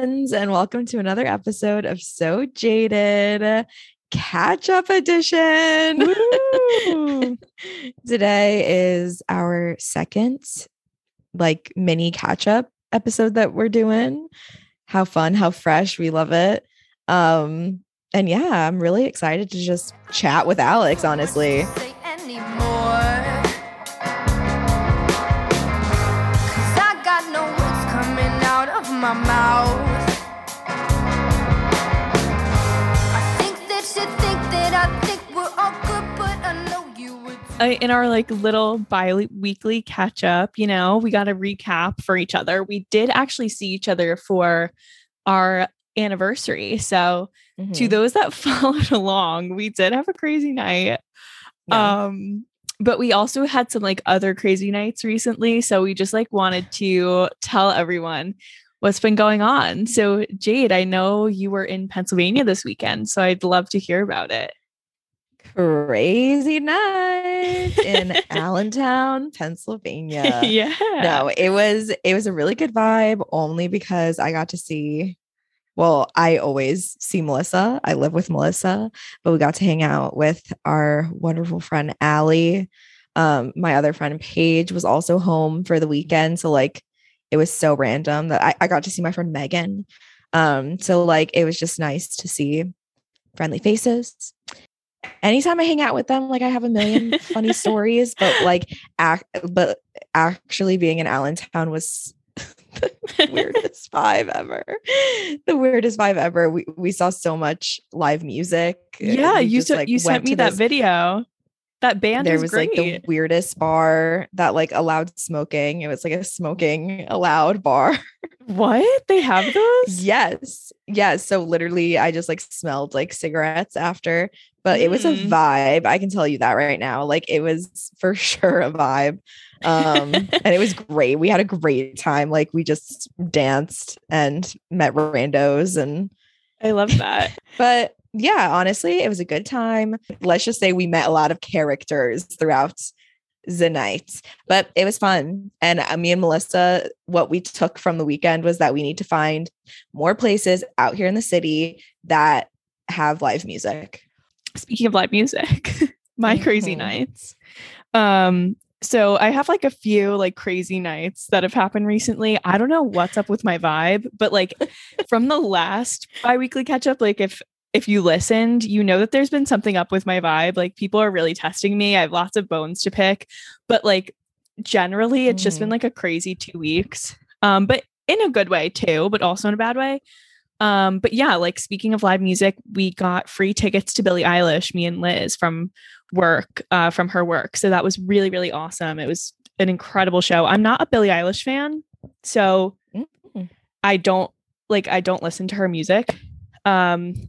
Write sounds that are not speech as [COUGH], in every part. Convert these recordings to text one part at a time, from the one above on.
friends, and welcome to another episode of So Jaded Catch Up Edition. [LAUGHS] Today is our second, like, mini catch up episode that we're doing. How fun, how fresh. We love it. Um, and yeah, I'm really excited to just chat with Alex, honestly. say anymore. In our like little bi-weekly catch up you know we got a recap for each other. We did actually see each other for our anniversary. So to Mhm. those that [LAUGHS] followed along we did have a crazy night. Yeah. um but we also had some like other crazy nights recently so we just like wanted to tell everyone what's been going on. So jade i know you were in pennsylvania this weekend so i'd love to hear about it crazy night in [LAUGHS] Allentown, Pennsylvania. [LAUGHS] yeah No, it was it was a really good vibe only because I got to see well, I always see Melissa. I live with Melissa, but we got to hang out with our wonderful friend Allie. Um, my other friend Paige was also home for the weekend. So like it was so random that I, I got to see my friend Megan. Um, so like it was just nice to see friendly faces. Anytime I hang out with them, like I have a million [LAUGHS] funny stories, but like act but actually being in Allentown was [LAUGHS] the weirdest vibe ever. The weirdest vibe ever. We we saw so much live music. Yeah, you just, s- like, you sent me that this- video. That band There was, great. like the weirdest bar that like allowed smoking. It was like a smoking allowed bar. what they have [LAUGHS] those? yes. Yes. So literally I just like smelled like cigarettes after, but it was a Mm. vibe. I can tell you that right now. Like it was for [LAUGHS] sure a vibe. Um and it was [LAUGHS] great. We had a great time. Like we just danced and met randos and I love that. but yeah, honestly, it was a good time. Let's just say we met a lot of characters throughout the night, but it was fun. And uh, me and Melissa, what we took from the weekend was that we need to find more places out here in the city that have live music. Speaking of live music, [LAUGHS] my crazy Mhm. nights. Um, so I have like a few like crazy nights that have happened recently. I don't know what's up with my vibe, but like from the last bi-weekly catch up, like if if you listened, you know that there's been something up with my vibe. Like people are really testing me. I have lots of bones to pick, but like generally it's just been Mhm. like a crazy 2 weeks. Um but in a good way too, but also in a bad way. Um but yeah, like speaking of live music, we got free tickets to Billie Eilish, me and Liz from work uh from her work. So that was really really awesome. It was an incredible show. I'm not a Billie Eilish fan, so Mm. I don't like I don't listen to her music. Um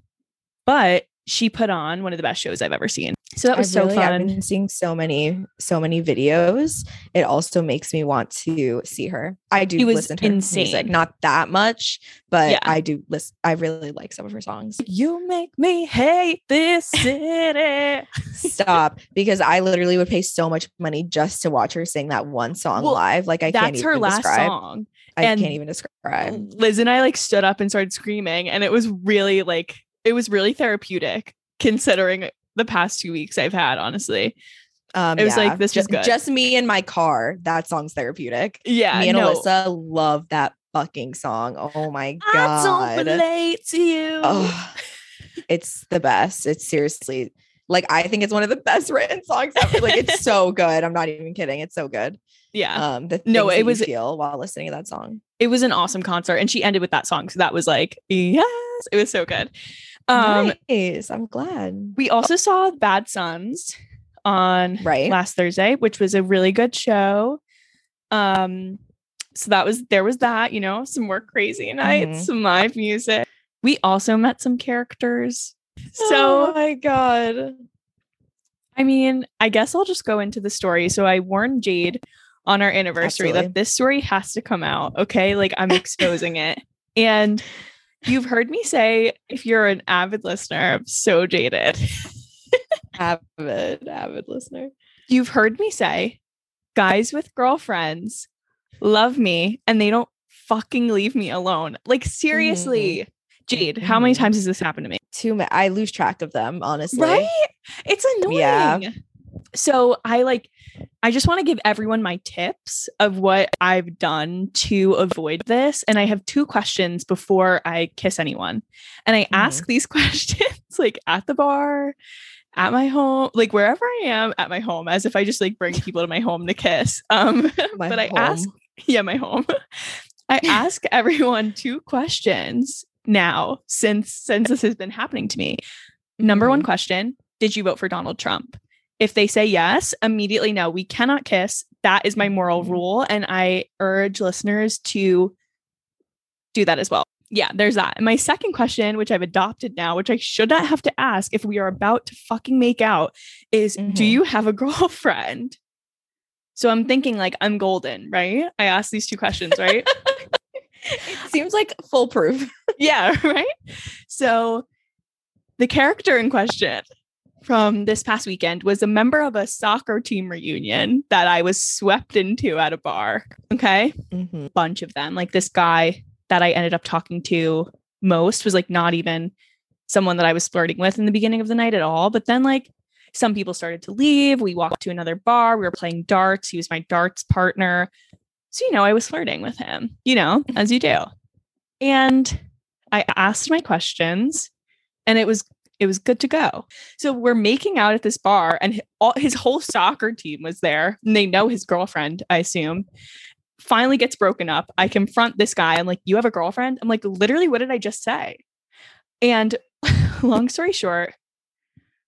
but she put on one of the best shows I've ever seen. So that was I so really- I've fun. been seeing so many, so many videos. It also makes me want to see her. I do listen to her music, not that much, but Yeah. I do listen. I really like some of her songs. You make me hate this city. Stop, because I literally would pay so much money just to watch her sing that one song Well, live. Like I can't That's even her last describe. song. I and- can't even describe. Liz and I like stood up and started screaming, and it was really like it was really therapeutic considering the past two weeks I've had. Honestly, Um, it was like, this was ju- good. Just me in my car. That song's therapeutic. yeah, me and no, Alyssa love that fucking song. Oh my god, I don't relate to you. Oh, it's the best. It's seriously like I think it's one of the best [LAUGHS] written songs ever. Like it's so [LAUGHS] good. I'm not even kidding. It's so good. yeah, Um, the No, it was- feel while listening to that song. it was an awesome concert, and she ended with that song, so that was like yes, it was so good. Um, nice. I'm glad. we also saw Bad Suns on Right. last Thursday, which was a really good show. Um, so that was there was that, you know, some more crazy nights, Mhm. some live music. We also met some characters. oh So my god. I mean, I guess I'll just go into the story. So I warned Jade on our anniversary Absolutely. that this story has to come out. Okay. Like I'm [LAUGHS] exposing it. And you've heard me say, if you're an avid listener, I'm so jaded. Avid, avid listener. You've heard me say, guys with girlfriends love me and they don't fucking leave me alone. Like seriously. Jade, how many Mhm. times has this happened to me? Too ma- I lose track of them, honestly. Right? It's annoying. Yeah. So I like I just want to give everyone my tips of what I've done to avoid this. And I have two questions before I kiss anyone. And I ask these [LAUGHS] questions like at the bar, at my home, like wherever I am at my home, as if I just like bring people to my home to kiss. Um, [LAUGHS] My but I ask, yeah, my home. I ask everyone two questions now since since this has been happening to me. Number one Mhm. question, did you vote for Donald Trump? If they say yes, immediately no, we cannot kiss. That is my moral Mhm. rule and I urge listeners to do that as well. Yeah, there's that. And my second question, which I've adopted now, which I should not have to ask if we are about to fucking make out, is do Mhm. you have a [LAUGHS] girlfriend? So I'm thinking like I'm golden, right? I asked these two questions, right? [LAUGHS] It seems like foolproof. [LAUGHS] yeah, right? So the character in question from this past weekend was a member of a soccer team reunion that I was swept into at a bar. Okay. Mhm. Bunch of them. Like this guy that I ended up talking to most was like not even someone that I was flirting with in the beginning of the night at all. But then like some people started to leave. We walked to another bar. We were playing darts. He was my darts partner. So, you know, I was flirting with him, you know, as you do. And I asked my questions and it was it was good to go. So we're making out at this bar and all, his whole soccer team was there and they know his girlfriend, I assume. Finally gets broken up. I confront this guy. I'm like, "You have a girlfriend?" I'm like, "Literally, what did I just say?" And [LAUGHS] long story short,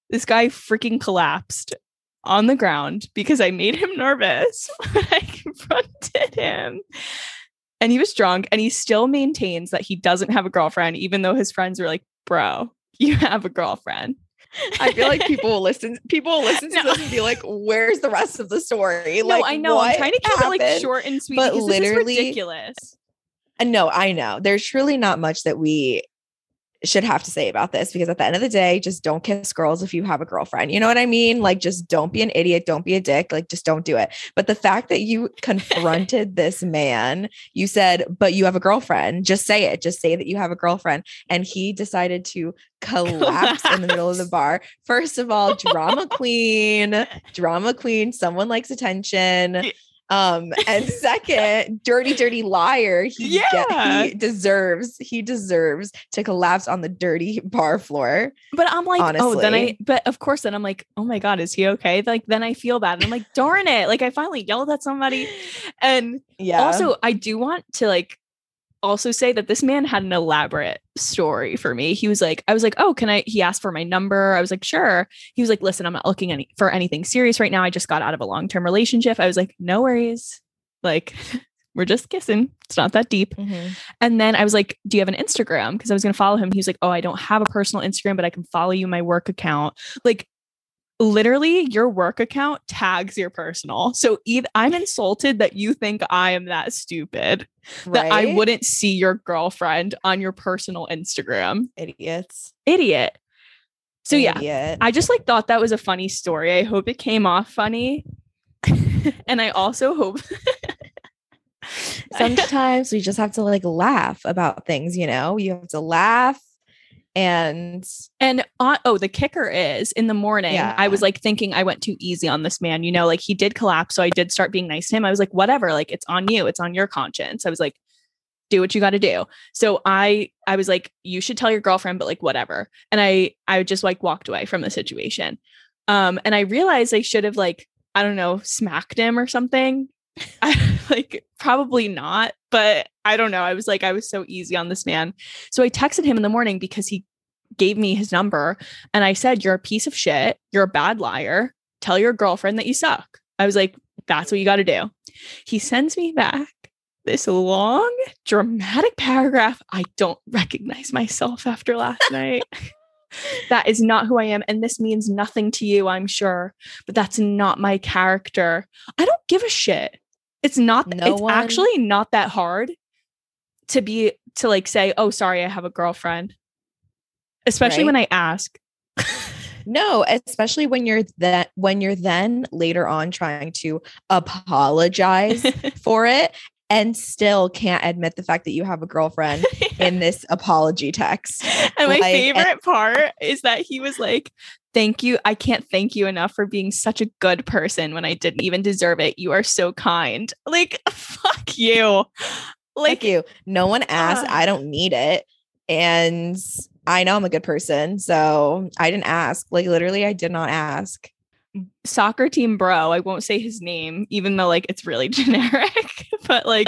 this guy freaking collapsed on the ground because I made him [LAUGHS] nervous when I confronted him. And he was drunk and he still maintains that he doesn't have a girlfriend, even though his friends were like, bro, you have a girlfriend. I feel like [LAUGHS] people will listen. People will listen to No. this and be like, "Where's the rest of the story?" no, like, I know. I'm trying to keep it like happened? short and sweet But literally- ridiculous. And no, I know. There's truly not much that we should have to say about this because at the end of the day, just don't kiss girls if you have a girlfriend. You know what I mean? Mm-hmm. Like, just don't be an idiot. Don't be a dick. Like, just don't do it. But the fact that you [LAUGHS] confronted this man, you said, but you have a girlfriend, just say it. Just say that you have a girlfriend. And he decided to collapse in the middle of the bar. First of all, drama [LAUGHS] queen, drama queen, someone likes attention. Um, and second, dirty, dirty liar. He [LAUGHS] get- Yeah. he deserves, he deserves to collapse on the dirty [LAUGHS] bar floor. But I'm like, oh, then I, but of course, then I'm like, oh my God, is he okay? Like, then I feel bad. And I'm like, darn it. Like, I finally yelled at somebody. [LAUGHS] And Yeah. also, I do want to like also say that this man had an elaborate story for me. He was like, I was like, oh, can I? He asked for my number. I was like, sure. He was like, listen, I'm not looking any for anything serious right now. I just got out of a long term relationship. I was like, no worries. Like, [LAUGHS] we're just kissing. It's not that deep. Mhm. And then I was like, Do you have an Instagram? Because I was going to follow him. He was like, Oh, I don't have a personal Instagram, but I can follow you my work account. Like, literally, your work account tags your personal. So either I'm insulted that you think I am that stupid that I wouldn't see your girlfriend on your personal Instagram. idiots. Idiot. So yeah, Idiot. I just like thought that was a funny story. I hope it came off funny. [LAUGHS] and I also hope [LAUGHS] sometimes we just have to like laugh about things, you know? You have to laugh and And uh, oh, the kicker is in the morning, I was like thinking I went too easy on this man. You know, like he did collapse. So I did start being nice to him. I was like, whatever, like it's on you, it's on your conscience. I was like, do what you got to do. So I I was like, you should tell your girlfriend, but like whatever. And I I just like walked away from the situation. Um, and I realized I should have like, I don't know, smacked him or something. I [LAUGHS] like probably not, but I don't know. I was like, I was so easy on this man. So I texted him in the morning because he gave me his number and I said, You're a piece of shit. You're a bad liar. Tell your girlfriend that you suck. I was like, That's what you got to do. He sends me back this long, dramatic paragraph. I don't recognize myself after last night. [LAUGHS] that is not who I am. And this means nothing to you, I'm sure, but that's not my character. I don't give a shit. It's not, No it's one- actually not that hard to be, to like say, oh, sorry, I have a girlfriend. Especially when I ask. [LAUGHS] no, especially when you're that when you're then later on trying to apologize [LAUGHS] for it and still can't admit the fact that you have a girlfriend [LAUGHS] in this apology text. And my Like, and- favorite part is that he was like, Thank you. I can't thank you enough for being such a good person when I didn't even deserve it. You are so kind. Like, [LAUGHS] fuck you. Like Like, you. No one asked. uh, I don't need it. And I know I'm a good person. So I didn't ask. Like literally, I did not ask. soccer team bro. I won't say his name, even though like it's really [LAUGHS] generic. but like,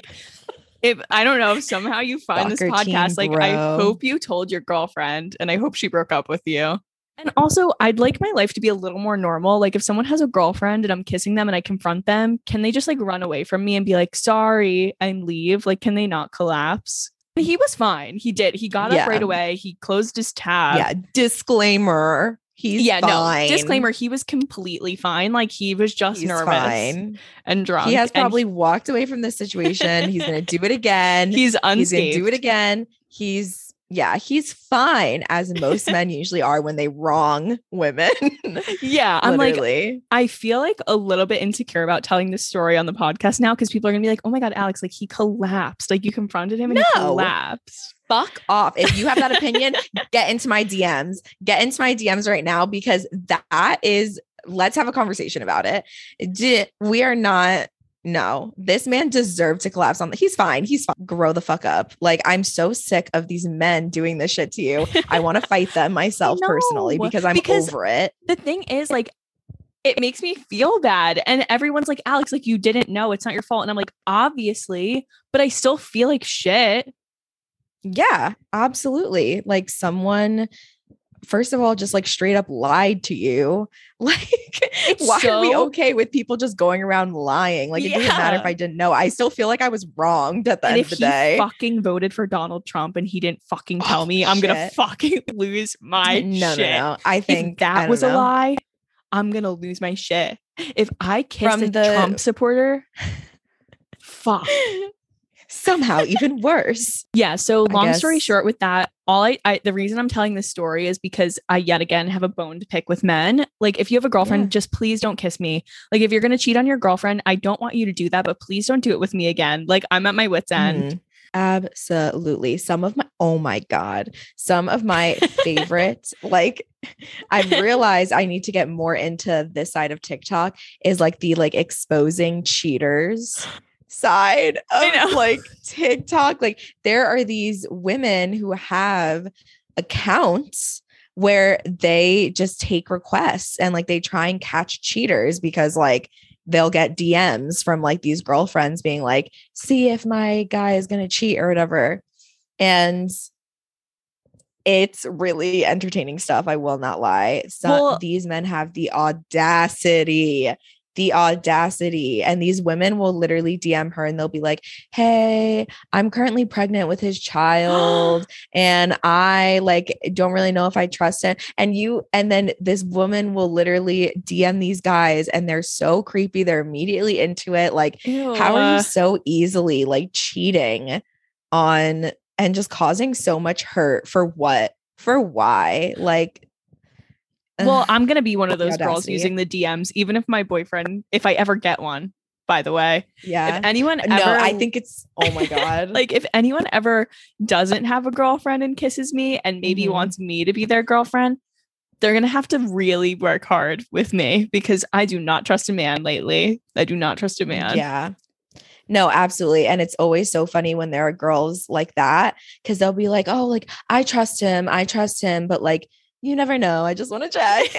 if I don't know if somehow you find this Soccer team podcast, like I hope you told your girlfriend and I hope she broke up with you. And also, I'd like my life to be a little more normal. Like, if someone has a girlfriend and I'm kissing them and I confront them, can they just like run away from me and be like, sorry, and leave? Like, can they not collapse? But he was fine. He did. He got Yeah. up right away. He closed his tab. yeah. Disclaimer. He's yeah, fine. no. Disclaimer: He was completely fine. Like he was just He's nervous fine. and drunk. He has and probably walked away from this situation. He's gonna do it again. [LAUGHS] he's He's gonna unscathed. do it again. He's yeah, he's fine, as most [LAUGHS] men usually are when they wrong women. [LAUGHS] Yeah, I'm like, I feel like a little bit insecure about telling this story on the podcast now because people are gonna be like, "Oh my god, Alex, like he collapsed. Like you confronted him and he collapsed." fuck off. If you have that opinion, get into my DMs. Get into my DMs right now because that is let's have a conversation about it. We are not no, this man deserved to collapse on the he's fine. He's fine. Grow the fuck up. Like I'm so sick of these men doing this shit to you. I want to [LAUGHS] fight them myself personally because I'm because- over it. The thing is, like. It makes me feel bad. And everyone's like, Alex, like you didn't know. It's not your fault. And I'm like, obviously, but I still feel like shit. Yeah, absolutely. Like someone first of all just like straight up lied to you. [LAUGHS] Like why are we okay with people just going around lying? Like it doesn't matter if I didn't know. I still feel like I was wronged at the and end if of the he day. fucking voted for Donald Trump and he didn't fucking oh, tell Oh, me, I'm gonna fucking [LAUGHS] lose my no, shit. no, no. I think I that don't was a lie, I'm gonna lose my shit. If I kiss From a the- Trump supporter, [LAUGHS] fuck. Somehow even worse. Yeah. So I long story short, with that, all I, I the reason I'm telling this story is because I yet again have a bone to pick with men. Like, if you have a girlfriend, Yeah. just please don't kiss me. Like, if you're gonna cheat on your girlfriend, I don't want you to do that, but please don't do it with me again. Like, I'm at my wits end. Mhm. Absolutely. Some of my oh my god, some of my favorite [LAUGHS] like I've realized I need to get more into this side of TikTok is like the like exposing cheaters side of know. like TikTok. Like there are these women who have accounts where they just take requests and like they try and catch cheaters because like they'll get DMs from like these girlfriends being like, see if my guy is going to cheat or whatever. And it's really entertaining stuff. I will not lie. So Well- these men have the audacity, the audacity. And these women will literally DM her and they'll be like, Hey, I'm currently pregnant with his [GASPS] child and I like don't really know if I trust him. And you, and then this woman will literally DM these guys and they're so creepy. They're immediately into it. Like, how are you so easily like cheating on and just causing so much hurt for what? For why? Like, Well, I'm gonna be one of those girls using the DMs, even if my boyfriend, if I ever get one, by the way. yeah. If anyone ever no, I think it's oh my god. [LAUGHS] like if anyone ever doesn't have a girlfriend and kisses me and maybe Mhm. wants me to be their girlfriend, they're gonna have to really work hard with me because I do not trust a man lately. I do not trust a man. Yeah. No, absolutely. And it's always so funny when there are girls like that because they'll be like, oh, like, I trust him. I trust him. But like, you never know. I just want to check.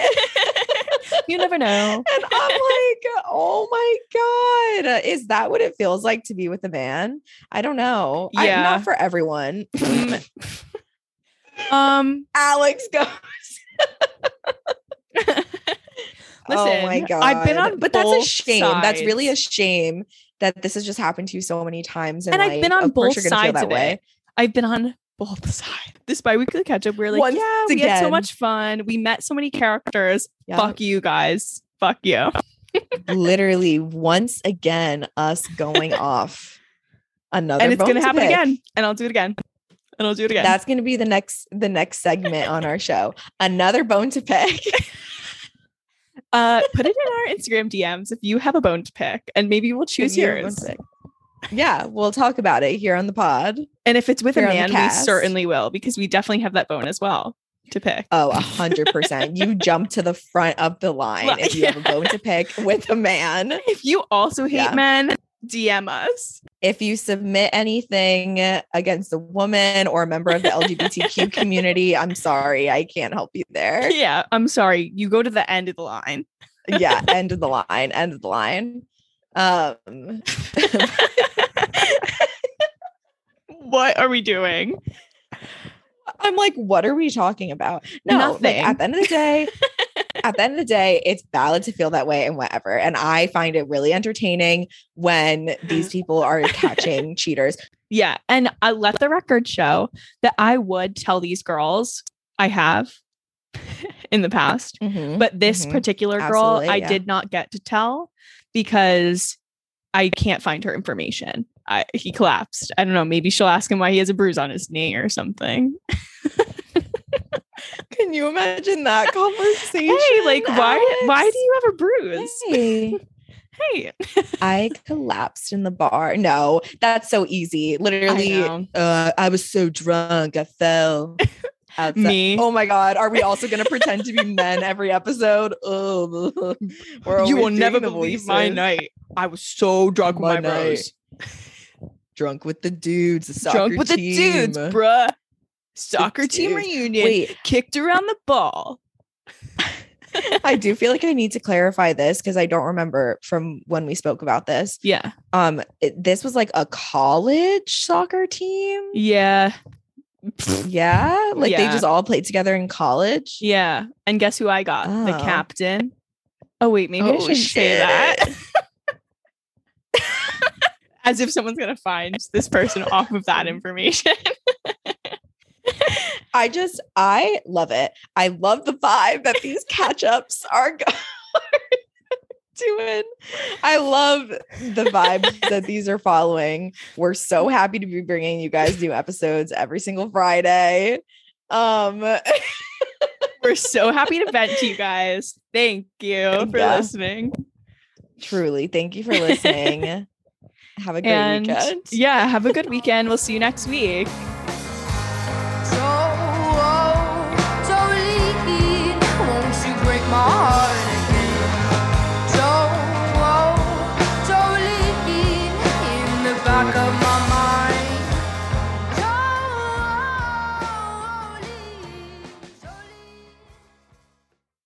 you never know. [LAUGHS] And I'm like, oh my God. Is that what it feels like to be with a man? I don't know. I- Yeah. not for everyone. Mm. [LAUGHS] um Alex goes. [LAUGHS] oh my Listen, God. I've been on but that's a shame. That's really a shame that this has just happened to you so many times. And, and I've been on both sides of way. I've been on both [LAUGHS] sides. This bi-weekly catch up, we are like, Once yeah, we had so much fun. We met so many characters. Yeah. Fuck you guys. Fuck you. [LAUGHS] literally once again us going [LAUGHS] off another and it's gonna to happen pick. again. And I'll do it again. And I'll do it again. That's gonna be the next the next segment on our show. Another bone to pick. uh put it in our Instagram DMs if you have a bone to pick, and maybe we'll choose If you have a bone yours. Yeah, we'll talk about it here on the pod. And if it's with a Here the man, we certainly will because we definitely have that bone as well to pick. Oh, a hundred percent. You jump to the front of the line Well, if you have a bone to pick with a man. [LAUGHS] If you also hate Yeah. men, DM us. If you submit anything against a woman or a member of the LGBTQ community, I'm sorry, I can't help you there. Yeah, I'm sorry. You go to the end of the line. Yeah, [LAUGHS] end of the line, end of the line. Um, what are we doing? I'm like, what are we talking about? No, like, Nothing. at the end of the day, at the end of the day, it's valid to feel that way and whatever. And I find it really entertaining when these people are catching [LAUGHS] cheaters. Yeah. And I let the record show that I would tell these girls I have [LAUGHS] in the past. But this mhm. particular girl, Absolutely, I yeah. did not get to tell because I can't find her information. I, he collapsed. I don't know. Maybe she'll ask him why he has a bruise on his knee or something. [LAUGHS] Can you imagine that conversation? Hey, like why? Why do you have a bruise? Hey, [LAUGHS] Hey, I collapsed in the bar. No, that's so easy. Literally, know. uh, I was so drunk, I fell. [LAUGHS] outside. me. Oh my god, are we also gonna pretend to be men every episode? Oh, you will never believe my night. I was so drunk My with my bros. Drunk with the dudes, the soccer Drunk with the dudes, team. bruh. Soccer team reunion. Wait, Kicked around the ball. [LAUGHS] I do feel like I need to clarify this because I don't remember from when we spoke about this. Yeah. Um, it- this was like a college soccer team. Yeah. Yeah, like they just all played together in college. Yeah. And guess who I got? The Oh. captain. Oh, wait, maybe I Oh, shouldn't say that. [LAUGHS] As if someone's going to find this person off of that information. [LAUGHS] I just I love it. I love the vibe that these catch ups are go- [LAUGHS] doing. I love the vibe [LAUGHS] that these are following. We're so happy to be bringing you guys new episodes every single Friday. Um [LAUGHS] We're so happy to vent to you guys. Thank you for Yeah. listening. truly, thank you for listening. [LAUGHS] Have a great And weekend. yeah, have a good weekend. We'll see you next week.